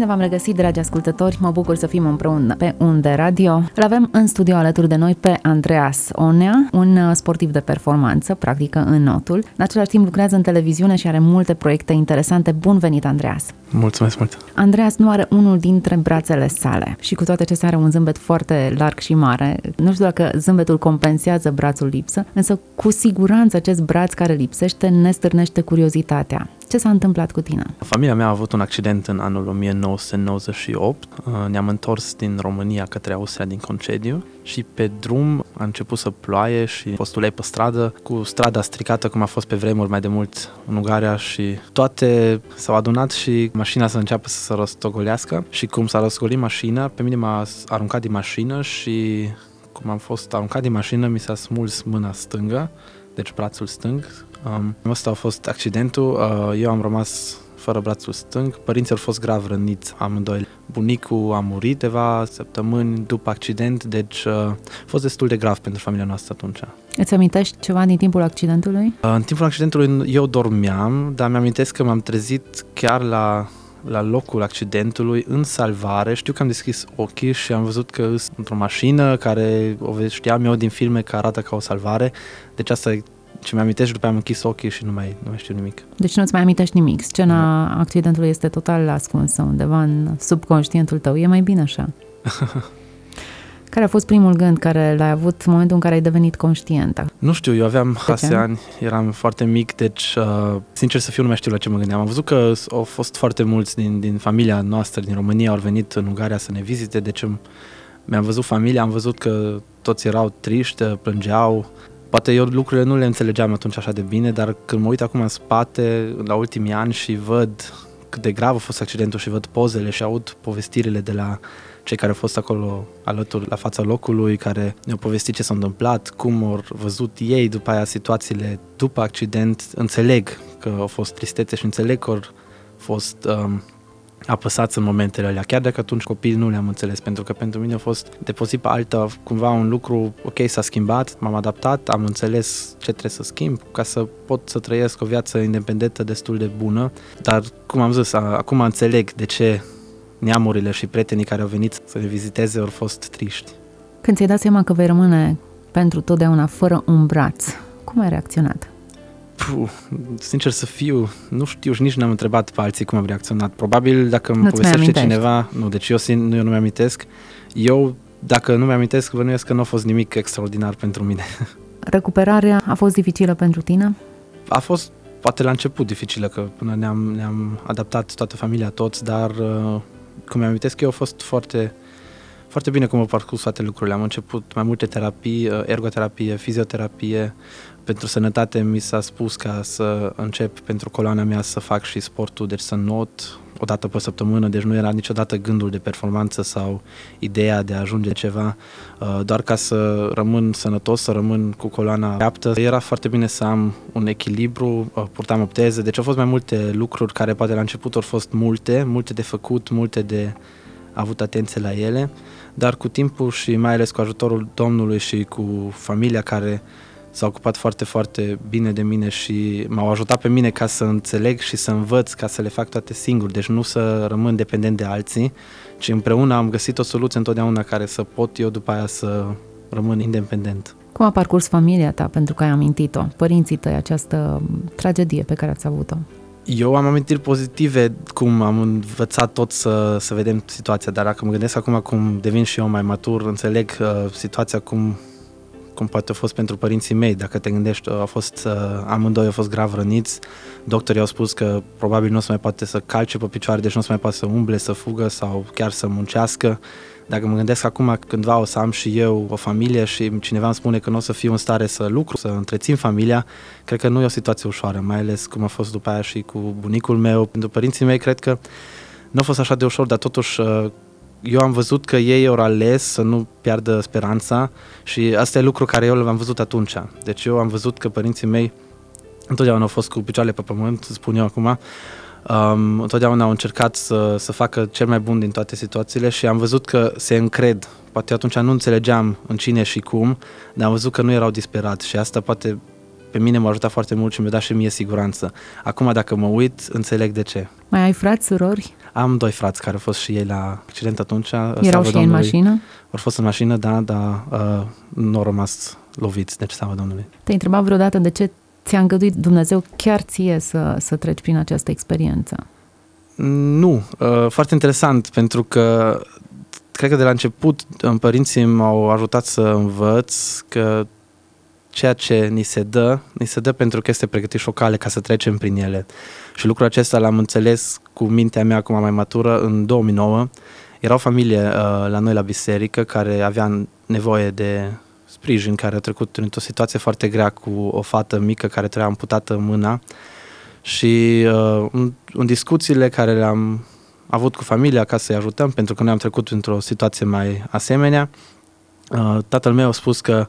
Bine v-am regăsit, dragi ascultători, mă bucur să fim împreună pe Unde Radio. Îl avem în studio alături de noi pe Andreas Onea, un uh, sportiv de performanță, practică în notul. În același timp lucrează în televiziune și are multe proiecte interesante. Bun venit, Andreas! Mulțumesc mult! Andreas nu are unul dintre brațele sale și cu toate acestea are un zâmbet foarte larg și mare. Nu știu dacă zâmbetul compensează brațul lipsă, însă cu siguranță acest braț care lipsește ne stârnește curiozitatea. Ce s-a întâmplat cu tine? Familia mea a avut un accident în anul 1998. Uh, ne-am întors din România către Austria din concediu și pe drum a început să ploaie și postulei pe stradă cu strada stricată cum a fost pe vremuri mai de mult în Ungaria și toate s-au adunat și mașina să înceapă să se rostogolească și cum s-a rostogolit mașina, pe mine m-a aruncat din mașină și cum am fost aruncat din mașină, mi s-a smuls mâna stângă, deci brațul stâng, Um, asta a fost accidentul. Uh, eu am rămas fără brațul stâng. Părinții au fost grav răniți amândoi. Bunicul a murit câteva săptămâni după accident, deci uh, a fost destul de grav pentru familia noastră atunci. Îți amintești ceva din timpul accidentului? Uh, în timpul accidentului eu dormeam, dar mi-amintesc că m-am trezit chiar la la locul accidentului, în salvare. Știu că am deschis ochii și am văzut că sunt într-o mașină care o știam eu din filme că arată ca o salvare. Deci asta e ce mi amintesc și după am închis ochii și nu mai, nu mai știu nimic. Deci nu-ți mai amintești nimic. Scena nu. accidentului este total ascunsă undeva în subconștientul tău. E mai bine așa. Care a fost primul gând care l-ai avut în momentul în care ai devenit conștient? Nu știu, eu aveam șase ani, eram foarte mic, deci uh, sincer să fiu nu mai știu la ce mă gândeam. Am văzut că au fost foarte mulți din, din familia noastră, din România, au venit în Ungaria să ne vizite, deci mi-am văzut familia, am văzut că toți erau triști, plângeau, Poate eu lucrurile nu le înțelegeam atunci așa de bine, dar când mă uit acum în spate, la ultimii ani și văd cât de grav a fost accidentul și văd pozele și aud povestirile de la cei care au fost acolo alături la fața locului, care ne-au povestit ce s-a întâmplat, cum au văzut ei după aia situațiile după accident, înțeleg că au fost tristețe și înțeleg că au fost um, apăsați în momentele alea, chiar dacă atunci copiii nu le-am înțeles, pentru că pentru mine a fost de pe zi pe altă cumva un lucru, ok, s-a schimbat, m-am adaptat, am înțeles ce trebuie să schimb ca să pot să trăiesc o viață independentă destul de bună, dar cum am zis, acum înțeleg de ce neamurile și prietenii care au venit să ne viziteze au fost triști. Când ți-ai dat seama că vei rămâne pentru totdeauna fără un braț, cum ai reacționat? Puh, sincer să fiu, nu știu și nici n-am întrebat pe alții cum am reacționat. Probabil dacă îmi povestește cineva, nu, deci eu, nu, eu nu mi-amintesc. Eu, dacă nu mi-amintesc, bănuiesc că nu a fost nimic extraordinar pentru mine. Recuperarea a fost dificilă pentru tine? A fost, poate la început dificilă, că până ne-am, ne-am adaptat toată familia, toți, dar uh, cum mi-amintesc eu, a fost foarte, foarte bine cum au parcurs toate lucrurile. Am început mai multe terapii, uh, ergoterapie, fizioterapie, pentru sănătate mi s-a spus ca să încep pentru coloana mea să fac și sportul, deci să not o dată pe săptămână, deci nu era niciodată gândul de performanță sau ideea de a ajunge ceva, uh, doar ca să rămân sănătos, să rămân cu coloana dreaptă. Era foarte bine să am un echilibru, uh, purtam opteze, deci au fost mai multe lucruri care poate la început au fost multe, multe de făcut, multe de avut atenție la ele, dar cu timpul și mai ales cu ajutorul Domnului și cu familia care s-a ocupat foarte, foarte bine de mine și m-au ajutat pe mine ca să înțeleg și să învăț ca să le fac toate singur, deci nu să rămân dependent de alții, ci împreună am găsit o soluție întotdeauna care să pot eu după aia să rămân independent. Cum a parcurs familia ta pentru că ai amintit-o, părinții tăi, această tragedie pe care ați avut-o? Eu am amintiri pozitive cum am învățat tot să, să vedem situația, dar dacă mă gândesc acum cum devin și eu mai matur, înțeleg uh, situația cum cum poate a fost pentru părinții mei. Dacă te gândești, a fost, uh, amândoi au fost grav răniți. Doctorii au spus că probabil nu o să mai poate să calce pe picioare, deci nu o să mai poate să umble, să fugă sau chiar să muncească. Dacă mă gândesc acum cândva o să am și eu o familie și cineva îmi spune că nu o să fiu în stare să lucru, să întrețin familia, cred că nu e o situație ușoară, mai ales cum a fost după aia și cu bunicul meu. Pentru părinții mei, cred că nu a fost așa de ușor, dar totuși uh, eu am văzut că ei au ales să nu piardă speranța și asta e lucru care eu l-am văzut atunci. Deci eu am văzut că părinții mei întotdeauna au fost cu picioarele pe pământ, spun eu acum, um, întotdeauna au încercat să, să facă cel mai bun din toate situațiile și am văzut că se încred. Poate atunci nu înțelegeam în cine și cum, dar am văzut că nu erau disperați și asta poate pe mine m-a ajutat foarte mult și mi-a dat și mie siguranță. Acum, dacă mă uit, înțeleg de ce. Mai ai frați, surori? Am doi frați care au fost și ei la accident atunci. Erau și ei în mașină? Au fost în mașină, da, dar uh, nu au rămas loviți, deci slavă Domnului. Te-ai întrebat vreodată de ce ți-a îngăduit Dumnezeu chiar ție să, să treci prin această experiență? Nu, uh, foarte interesant, pentru că cred că de la început părinții m-au ajutat să învăț că ceea ce ni se dă, ni se dă pentru că este pregătit și o cale ca să trecem prin ele. Și lucrul acesta l-am înțeles cu mintea mea acum mai matură în 2009. Era o familie uh, la noi la biserică care avea nevoie de sprijin, care a trecut într-o situație foarte grea cu o fată mică care trebuia amputată în mâna și uh, în, în discuțiile care le-am avut cu familia ca să-i ajutăm, pentru că noi am trecut într-o situație mai asemenea, uh, tatăl meu a spus că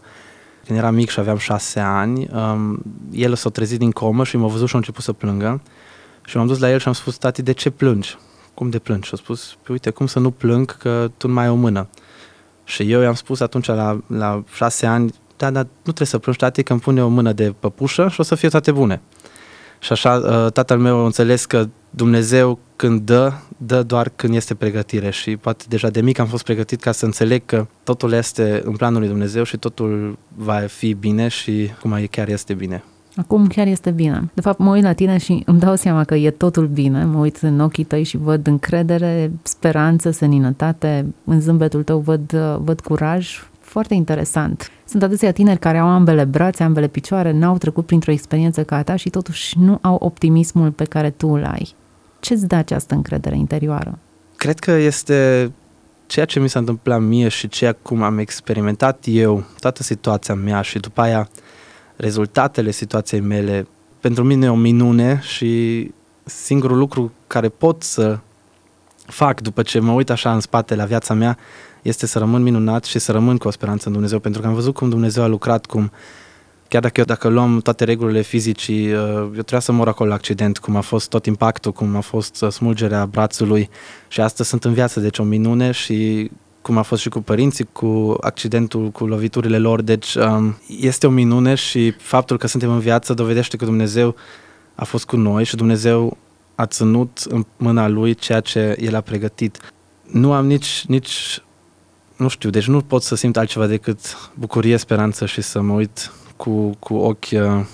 când eram mic și aveam șase ani, um, el s-a trezit din comă și m-a văzut și a început să plângă. Și m-am dus la el și am spus, tati, de ce plângi? Cum de plângi? Și a spus, păi uite, cum să nu plâng că tu nu mai ai o mână? Și eu i-am spus atunci la, la șase ani, da, dar nu trebuie să plângi, tati, că îmi pune o mână de păpușă și o să fie toate bune. Și așa uh, tatăl meu a înțeles că Dumnezeu când dă, dă doar când este pregătire și poate deja de mic am fost pregătit ca să înțeleg că totul este în planul lui Dumnezeu și totul va fi bine și cum chiar este bine. Acum chiar este bine. De fapt, mă uit la tine și îmi dau seama că e totul bine. Mă uit în ochii tăi și văd încredere, speranță, seninătate. În zâmbetul tău văd, văd curaj. Foarte interesant. Sunt atâția tineri care au ambele brațe, ambele picioare, n-au trecut printr-o experiență ca a ta și totuși nu au optimismul pe care tu îl ai. Ce-ți dă această încredere interioară? Cred că este ceea ce mi s-a întâmplat mie și ceea cum am experimentat eu toată situația mea și după aia rezultatele situației mele, pentru mine e o minune și singurul lucru care pot să fac după ce mă uit așa în spate la viața mea este să rămân minunat și să rămân cu o speranță în Dumnezeu, pentru că am văzut cum Dumnezeu a lucrat, cum chiar dacă eu, dacă luăm toate regulile fizicii, uh, eu trebuia să mor acolo la accident, cum a fost tot impactul, cum a fost uh, smulgerea brațului și astăzi sunt în viață, deci o minune și cum a fost și cu părinții, cu accidentul, cu loviturile lor, deci um, este o minune și faptul că suntem în viață dovedește că Dumnezeu a fost cu noi și Dumnezeu a ținut în mâna Lui ceea ce El a pregătit. Nu am nici, nici nu știu, deci nu pot să simt altceva decât bucurie, speranță și să mă uit cu, cu ochi uh,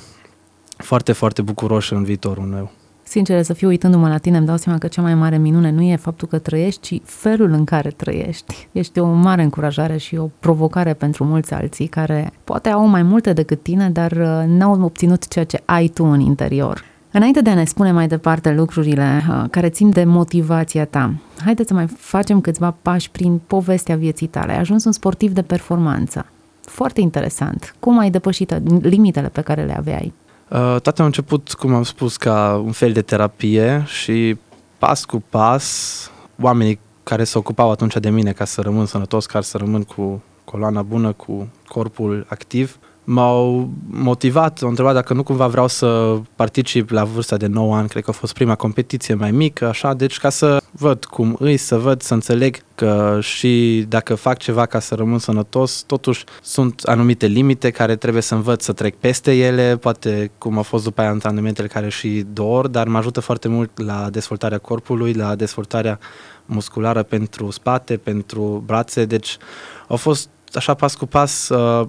foarte, foarte bucuroși în viitorul meu. Sincer să fiu, uitându-mă la tine, îmi dau seama că cea mai mare minune nu e faptul că trăiești, ci felul în care trăiești. Ești o mare încurajare și o provocare pentru mulți alții care poate au mai multe decât tine, dar uh, n-au obținut ceea ce ai tu în interior. Înainte de a ne spune mai departe lucrurile uh, care țin de motivația ta, haideți să mai facem câțiva pași prin povestea vieții tale. Ai ajuns un sportiv de performanță. Foarte interesant. Cum ai depășit limitele pe care le aveai? Uh, toate au început, cum am spus, ca un fel de terapie și pas cu pas, oamenii care se ocupau atunci de mine ca să rămân sănătos, ca să rămân cu coloana bună, cu corpul activ, m-au motivat, au întrebat dacă nu cumva vreau să particip la vârsta de 9 ani, cred că a fost prima competiție mai mică, așa, deci ca să văd cum îi, să văd, să înțeleg că și dacă fac ceva ca să rămân sănătos, totuși sunt anumite limite care trebuie să învăț să trec peste ele, poate cum a fost după aia antrenamentele care și dor, dar mă ajută foarte mult la dezvoltarea corpului, la dezvoltarea musculară pentru spate, pentru brațe, deci au fost așa pas cu pas uh,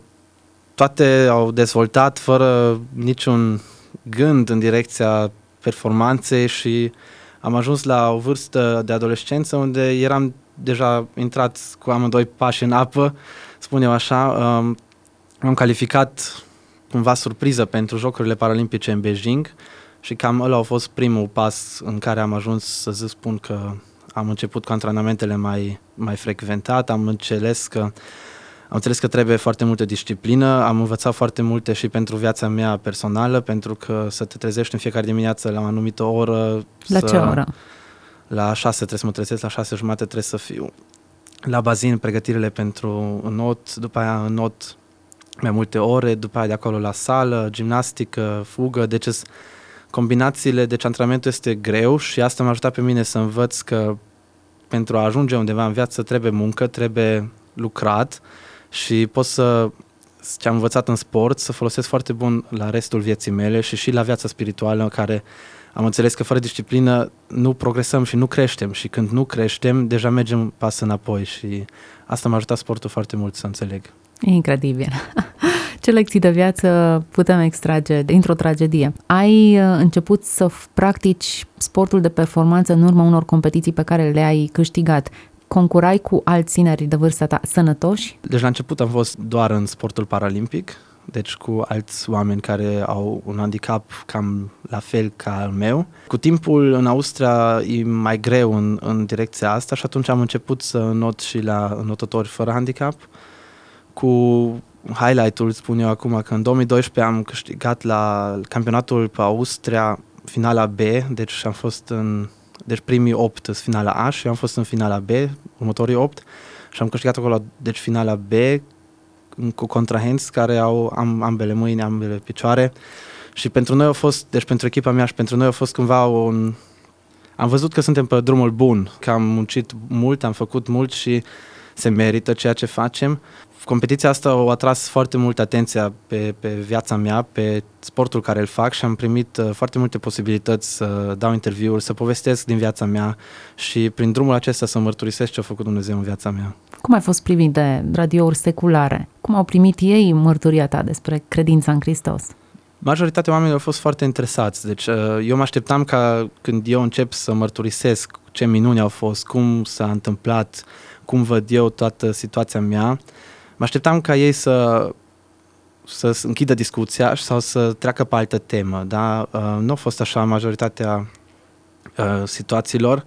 toate au dezvoltat fără niciun gând în direcția performanței și am ajuns la o vârstă de adolescență unde eram deja intrat cu amândoi pași în apă, spun eu așa. Um, am calificat cumva surpriză pentru Jocurile Paralimpice în Beijing și cam ăla a fost primul pas în care am ajuns să spun că am început cu antrenamentele mai, mai frecventat, am înțeles că am înțeles că trebuie foarte multă disciplină, am învățat foarte multe și pentru viața mea personală, pentru că să te trezești în fiecare dimineață la o anumită oră. La să, ce oră? La șase trebuie să mă trezesc, la șase jumate trebuie să fiu la bazin pregătirile pentru not, după aia în not mai multe ore, după aia de acolo la sală, gimnastică, fugă, deci combinațiile, deci antrenamentul este greu și asta m-a ajutat pe mine să învăț că pentru a ajunge undeva în viață trebuie muncă, trebuie lucrat și pot să ce am învățat în sport să folosesc foarte bun la restul vieții mele și și la viața spirituală care am înțeles că fără disciplină nu progresăm și nu creștem și când nu creștem deja mergem pas înapoi și asta m-a ajutat sportul foarte mult să înțeleg. E incredibil. Ce lecții de viață putem extrage dintr-o tragedie? Ai uh, început să practici sportul de performanță în urma unor competiții pe care le-ai câștigat. Concurai cu alți tineri de vârsta ta sănătoși? Deci la început am fost doar în sportul paralimpic, deci cu alți oameni care au un handicap cam la fel ca al meu. Cu timpul în Austria e mai greu în, în direcția asta și atunci am început să not și la notători fără handicap. Cu highlight-ul spun eu acum că în 2012 am câștigat la campionatul pe Austria finala B, deci am fost în deci primii 8 sunt finala A și am fost în finala B, următorii 8 și am câștigat acolo deci finala B cu contrahenți care au am, ambele mâini, ambele picioare. Și pentru noi a fost, deci pentru echipa mea și pentru noi a fost cumva un am văzut că suntem pe drumul bun, că am muncit mult, am făcut mult și se merită ceea ce facem competiția asta a atras foarte mult atenția pe, pe viața mea, pe sportul care îl fac și am primit uh, foarte multe posibilități să dau interviuri, să povestesc din viața mea și prin drumul acesta să mărturisesc ce a făcut Dumnezeu în viața mea. Cum ai fost primit de radiouri seculare? Cum au primit ei mărturia ta despre credința în Hristos? Majoritatea oamenilor au fost foarte interesați. Deci uh, eu mă așteptam ca când eu încep să mărturisesc ce minuni au fost, cum s-a întâmplat, cum văd eu toată situația mea, Mă așteptam ca ei să să închidă discuția sau să treacă pe altă temă, dar uh, nu a fost așa majoritatea uh, situațiilor,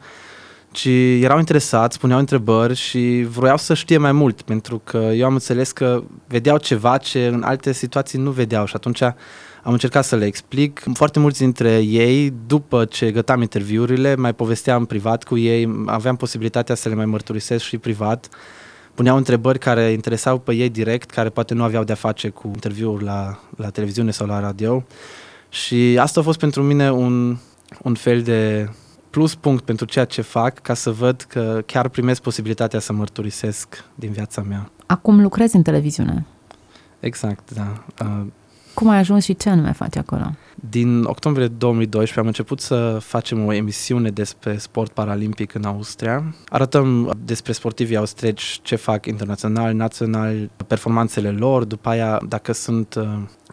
ci erau interesați, puneau întrebări și vroiau să știe mai mult, pentru că eu am înțeles că vedeau ceva ce în alte situații nu vedeau și atunci am încercat să le explic. Foarte mulți dintre ei, după ce gătam interviurile, mai povesteam privat cu ei, aveam posibilitatea să le mai mărturisesc și privat puneau întrebări care interesau pe ei direct, care poate nu aveau de-a face cu interviuri la, la televiziune sau la radio. Și asta a fost pentru mine un, un fel de plus punct pentru ceea ce fac, ca să văd că chiar primesc posibilitatea să mărturisesc din viața mea. Acum lucrezi în televiziune. Exact, da. Uh, Cum ai ajuns și ce anume faci acolo? Din octombrie 2012 am început să facem o emisiune despre sport paralimpic în Austria. Arătăm despre sportivii austrieci ce fac internațional, național, performanțele lor, după aia dacă sunt uh,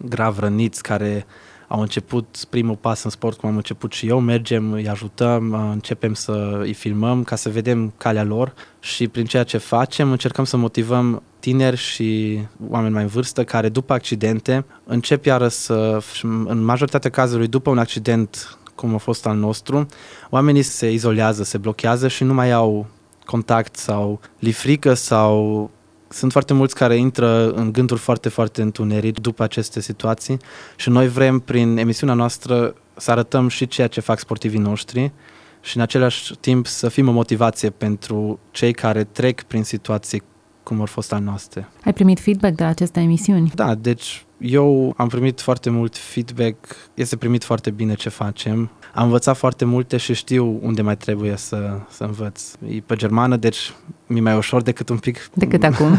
grav răniți care au început primul pas în sport, cum am început și eu, mergem, îi ajutăm, uh, începem să îi filmăm ca să vedem calea lor și prin ceea ce facem încercăm să motivăm tineri și oameni mai în vârstă care după accidente încep iară să, în majoritatea cazurilor, după un accident cum a fost al nostru, oamenii se izolează, se blochează și nu mai au contact sau li frică sau sunt foarte mulți care intră în gânduri foarte, foarte întuneric după aceste situații și noi vrem prin emisiunea noastră să arătăm și ceea ce fac sportivii noștri și în același timp să fim o motivație pentru cei care trec prin situații cum au fost al noastre. Ai primit feedback de la aceste emisiuni? Da, deci eu am primit foarte mult feedback, este primit foarte bine ce facem. Am învățat foarte multe și știu unde mai trebuie să, să învăț. E pe germană, deci mi-e mai ușor decât un pic... Decât acum.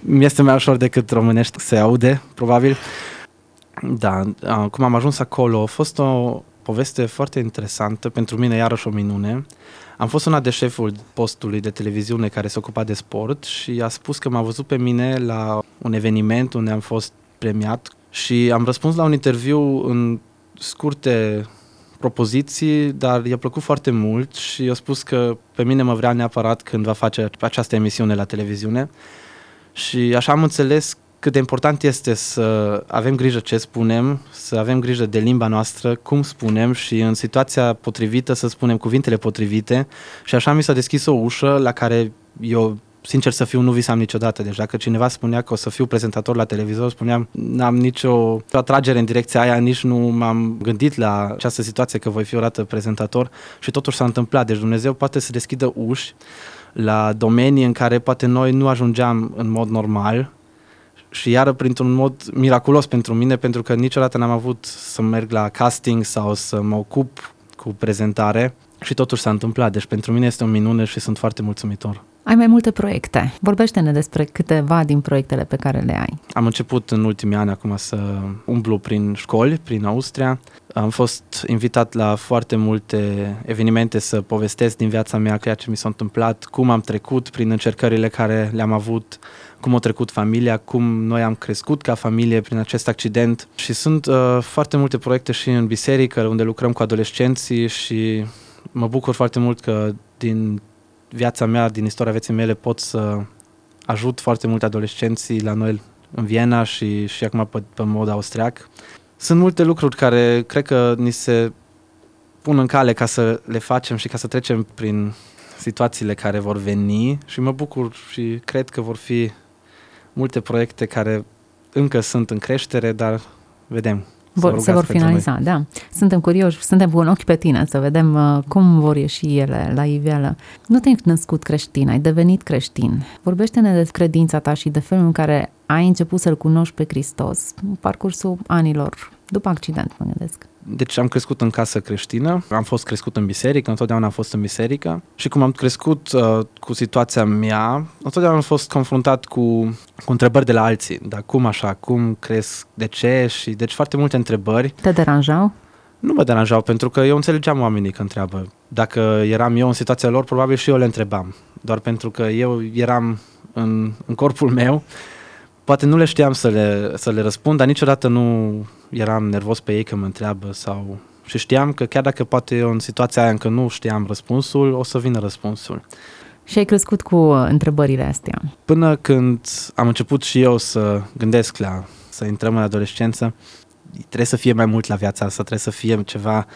mi este mai ușor decât românești, se aude, probabil. Da, cum am ajuns acolo, a fost o poveste foarte interesantă, pentru mine iarăși o minune. Am fost una de șeful postului de televiziune care se ocupa de sport și a spus că m-a văzut pe mine la un eveniment unde am fost premiat și am răspuns la un interviu în scurte propoziții, dar i-a plăcut foarte mult și i-a spus că pe mine mă vrea neapărat când va face această emisiune la televiziune. Și așa am înțeles cât de important este să avem grijă ce spunem, să avem grijă de limba noastră, cum spunem și în situația potrivită să spunem cuvintele potrivite și așa mi s-a deschis o ușă la care eu sincer să fiu, nu visam niciodată. Deci dacă cineva spunea că o să fiu prezentator la televizor, spuneam, n-am nicio atragere în direcția aia, nici nu m-am gândit la această situație că voi fi odată prezentator și totuși s-a întâmplat. Deci Dumnezeu poate să deschidă uși la domenii în care poate noi nu ajungeam în mod normal și iară printr-un mod miraculos pentru mine, pentru că niciodată n-am avut să merg la casting sau să mă ocup cu prezentare și totuși s-a întâmplat. Deci pentru mine este o minune și sunt foarte mulțumitor. Ai mai multe proiecte. Vorbește-ne despre câteva din proiectele pe care le ai. Am început în ultimii ani acum să umblu prin școli, prin Austria. Am fost invitat la foarte multe evenimente să povestesc din viața mea ceea ce mi s-a întâmplat, cum am trecut prin încercările care le-am avut, cum a trecut familia, cum noi am crescut ca familie prin acest accident și sunt uh, foarte multe proiecte și în biserică unde lucrăm cu adolescenții și mă bucur foarte mult că din viața mea, din istoria vieții mele pot să ajut foarte multe adolescenții la noi în Viena și, și acum pe, pe mod austriac. Sunt multe lucruri care cred că ni se pun în cale ca să le facem și ca să trecem prin situațiile care vor veni și mă bucur și cred că vor fi multe proiecte care încă sunt în creștere, dar vedem vor, se vor finaliza, noi. da. Suntem curioși, suntem cu un ochi pe tine să vedem uh, cum vor ieși ele la iveală. Nu te-ai născut creștin, ai devenit creștin. Vorbește-ne de credința ta și de felul în care ai început să-L cunoști pe Hristos în parcursul anilor, după accident, mă gândesc. Deci am crescut în casă creștină, am fost crescut în biserică, întotdeauna am fost în biserică și cum am crescut uh, cu situația mea, întotdeauna am fost confruntat cu, cu întrebări de la alții. Dar cum așa, cum cresc, de ce și deci foarte multe întrebări. Te deranjau? Nu mă deranjau pentru că eu înțelegeam oamenii că întreabă. Dacă eram eu în situația lor, probabil și eu le întrebam. Doar pentru că eu eram în, în corpul meu poate nu le știam să le, să le răspund, dar niciodată nu eram nervos pe ei că mă întreabă sau... Și știam că chiar dacă poate eu în situația aia încă nu știam răspunsul, o să vină răspunsul. Și ai crescut cu întrebările astea. Până când am început și eu să gândesc la să intrăm în adolescență, trebuie să fie mai mult la viața asta, trebuie să fie ceva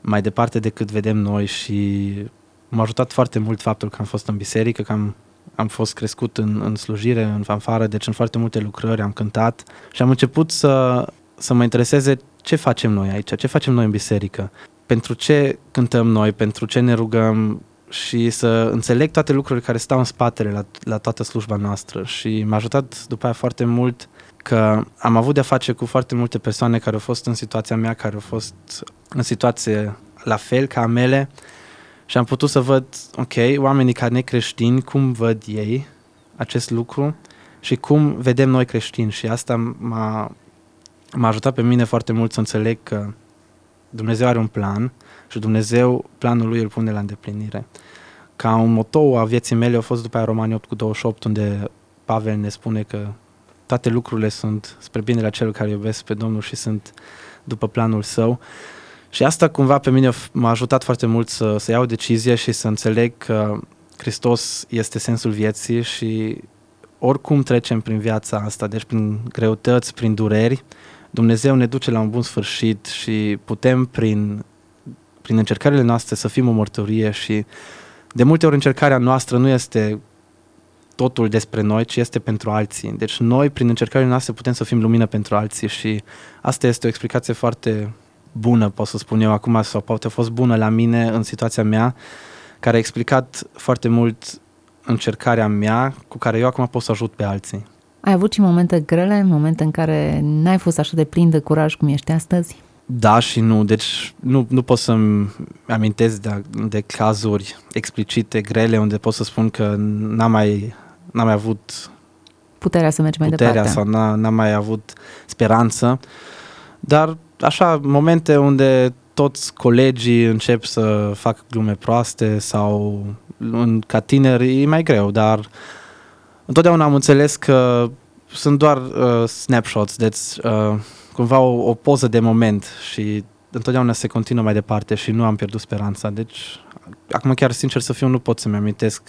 mai departe decât vedem noi și m-a ajutat foarte mult faptul că am fost în biserică, că am am fost crescut în, în slujire, în fanfară, deci în foarte multe lucrări am cântat și am început să, să mă intereseze ce facem noi aici, ce facem noi în biserică, pentru ce cântăm noi, pentru ce ne rugăm și să înțeleg toate lucrurile care stau în spatele la, la toată slujba noastră. Și m-a ajutat după aia foarte mult că am avut de-a face cu foarte multe persoane care au fost în situația mea, care au fost în situație la fel ca a mele și am putut să văd, ok, oamenii care necreștini, cum văd ei acest lucru și cum vedem noi creștini. Și asta m-a, m-a ajutat pe mine foarte mult să înțeleg că Dumnezeu are un plan și Dumnezeu planul lui îl pune la îndeplinire. Ca un motou a vieții mele a fost după aia Romanii 8 cu 28, unde Pavel ne spune că toate lucrurile sunt spre binele celor care iubesc pe Domnul și sunt după planul său. Și asta cumva pe mine m-a ajutat foarte mult să, să iau decizie și să înțeleg că Hristos este sensul vieții și oricum trecem prin viața asta, deci prin greutăți, prin dureri, Dumnezeu ne duce la un bun sfârșit și putem prin, prin încercările noastre să fim o mărturie și de multe ori încercarea noastră nu este totul despre noi, ci este pentru alții. Deci noi, prin încercările noastre, putem să fim lumină pentru alții și asta este o explicație foarte bună, pot să spun eu acum, sau poate a fost bună la mine în situația mea, care a explicat foarte mult încercarea mea cu care eu acum pot să ajut pe alții. Ai avut și momente grele, momente în care n-ai fost așa de plin de curaj cum ești astăzi? Da și nu, deci nu, nu pot să-mi amintesc de, de cazuri explicite, grele, unde pot să spun că n-am mai, n-am mai avut puterea să mergi mai puterea departe. sau n-am mai avut speranță, dar așa momente unde toți colegii încep să fac glume proaste sau în, ca tineri e mai greu, dar întotdeauna am înțeles că sunt doar uh, snapshots, deci uh, cumva o, o poză de moment și întotdeauna se continuă mai departe și nu am pierdut speranța. Deci, acum chiar sincer să fiu, nu pot să-mi amintesc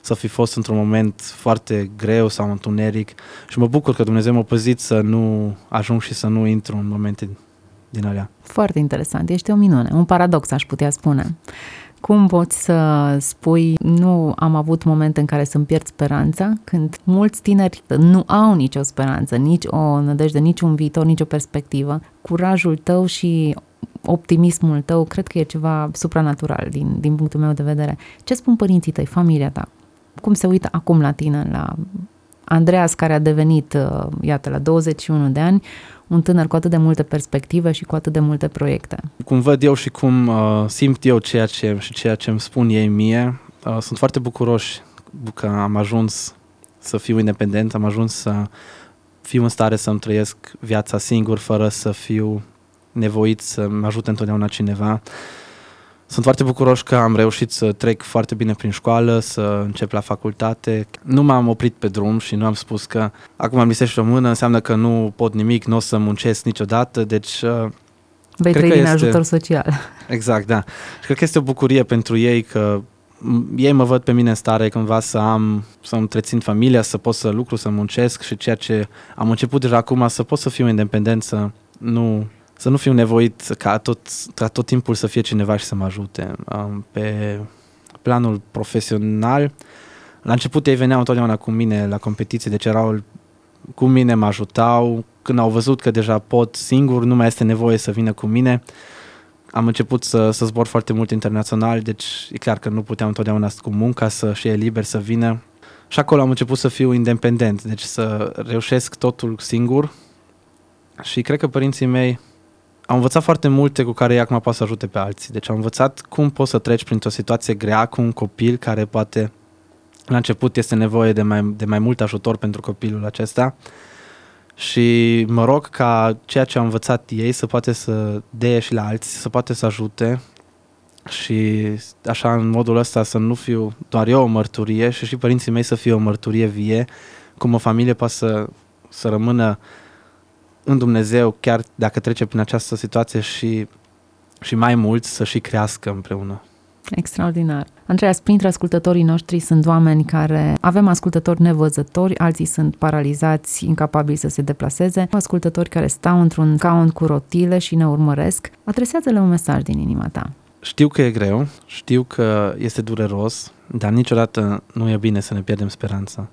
să fi fost într-un moment foarte greu sau întuneric și mă bucur că Dumnezeu m-a păzit să nu ajung și să nu intru în momente din alea. Foarte interesant, ești o minune, un paradox aș putea spune. Cum poți să spui nu am avut momente în care să-mi pierd speranța când mulți tineri nu au nicio speranță, nici o nădejde, nici un viitor, nici o perspectivă. Curajul tău și optimismul tău cred că e ceva supranatural din, din punctul meu de vedere. Ce spun părinții tăi, familia ta? Cum se uită acum la tine, la Andreas care a devenit, uh, iată, la 21 de ani, un tânăr cu atât de multe perspective și cu atât de multe proiecte. Cum văd eu și cum uh, simt eu ceea ce și ceea ce îmi spun ei mie, uh, sunt foarte bucuroși că am ajuns să fiu independent, am ajuns să fiu în stare să-mi trăiesc viața singur fără să fiu nevoit să mă ajute întotdeauna cineva. Sunt foarte bucuros că am reușit să trec foarte bine prin școală, să încep la facultate. Nu m-am oprit pe drum și nu am spus că acum am lisești o mână, înseamnă că nu pot nimic, nu o să muncesc niciodată, deci... Uh, Vei trăi din este... ajutor social. Exact, da. Și cred că este o bucurie pentru ei că ei mă văd pe mine în stare cândva să am, să întrețin familia, să pot să lucru, să muncesc și ceea ce am început deja acum, să pot să fiu independent, să nu, să nu fiu nevoit ca tot, ca tot timpul să fie cineva și să mă ajute. Pe planul profesional, la început ei veneau întotdeauna cu mine la competiții, deci erau cu mine, mă ajutau. Când au văzut că deja pot singur, nu mai este nevoie să vină cu mine, am început să, să zbor foarte mult internațional, deci e clar că nu puteam întotdeauna cu munca să și e liber să vină. Și acolo am început să fiu independent, deci să reușesc totul singur. Și cred că părinții mei au învățat foarte multe cu care ei acum poate să ajute pe alții. Deci au învățat cum poți să treci printr-o situație grea cu un copil care poate la început este nevoie de mai, de mai mult ajutor pentru copilul acesta și mă rog ca ceea ce am învățat ei să poate să dea și la alții, să poate să ajute și așa în modul ăsta să nu fiu doar eu o mărturie și și părinții mei să fie o mărturie vie, cum o familie poate să, să rămână în Dumnezeu chiar dacă trece prin această situație și, și mai mult să și crească împreună. Extraordinar. Andreea, printre ascultătorii noștri sunt oameni care avem ascultători nevăzători, alții sunt paralizați, incapabili să se deplaseze, ascultători care stau într-un caun cu rotile și ne urmăresc. Adresează-le un mesaj din inima ta. Știu că e greu, știu că este dureros, dar niciodată nu e bine să ne pierdem speranța.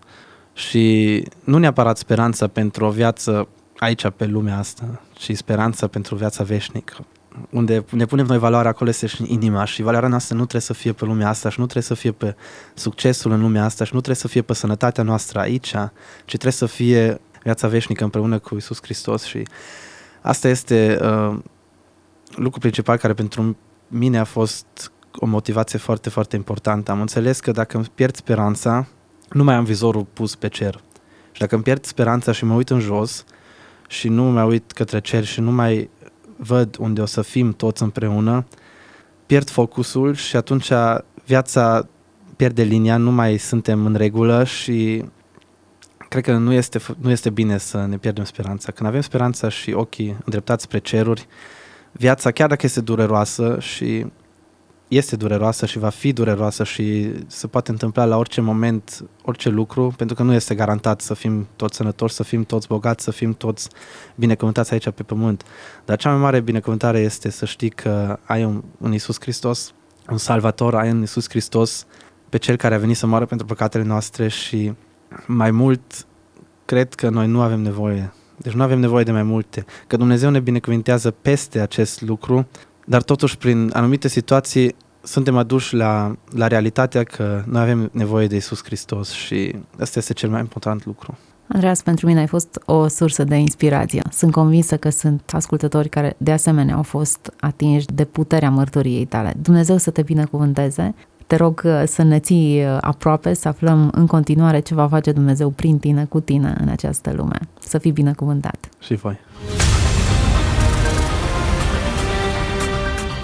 Și nu neapărat speranța pentru o viață aici pe lumea asta, ci speranța pentru viața veșnică unde ne punem noi valoarea acolo este și inima și valoarea noastră nu trebuie să fie pe lumea asta și nu trebuie să fie pe succesul în lumea asta și nu trebuie să fie pe sănătatea noastră aici, ci trebuie să fie viața veșnică împreună cu Isus Hristos și asta este uh, lucrul principal care pentru mine a fost o motivație foarte, foarte importantă. Am înțeles că dacă îmi pierd speranța, nu mai am vizorul pus pe cer. Și dacă îmi pierd speranța și mă uit în jos și nu mă uit către cer și nu mai văd unde o să fim toți împreună, pierd focusul și atunci viața pierde linia, nu mai suntem în regulă și cred că nu este, nu este bine să ne pierdem speranța. Când avem speranța și ochii îndreptați spre ceruri, viața, chiar dacă este dureroasă și este dureroasă și va fi dureroasă și se poate întâmpla la orice moment, orice lucru, pentru că nu este garantat să fim toți sănătoși, să fim toți bogați, să fim toți binecuvântați aici pe pământ. Dar cea mai mare binecuvântare este să știi că ai un, un Iisus Hristos, un salvator, ai un Iisus Hristos pe cel care a venit să moară pentru păcatele noastre și mai mult cred că noi nu avem nevoie. Deci nu avem nevoie de mai multe. Că Dumnezeu ne binecuvintează peste acest lucru dar totuși prin anumite situații suntem aduși la, la realitatea că noi avem nevoie de Isus Hristos și asta este cel mai important lucru. Andreas, pentru mine ai fost o sursă de inspirație. Sunt convinsă că sunt ascultători care de asemenea au fost atinși de puterea mărturiei tale. Dumnezeu să te binecuvânteze. Te rog uh, să ne ții uh, aproape, să aflăm în continuare ce va face Dumnezeu prin tine, cu tine în această lume. Să fii binecuvântat. Și voi.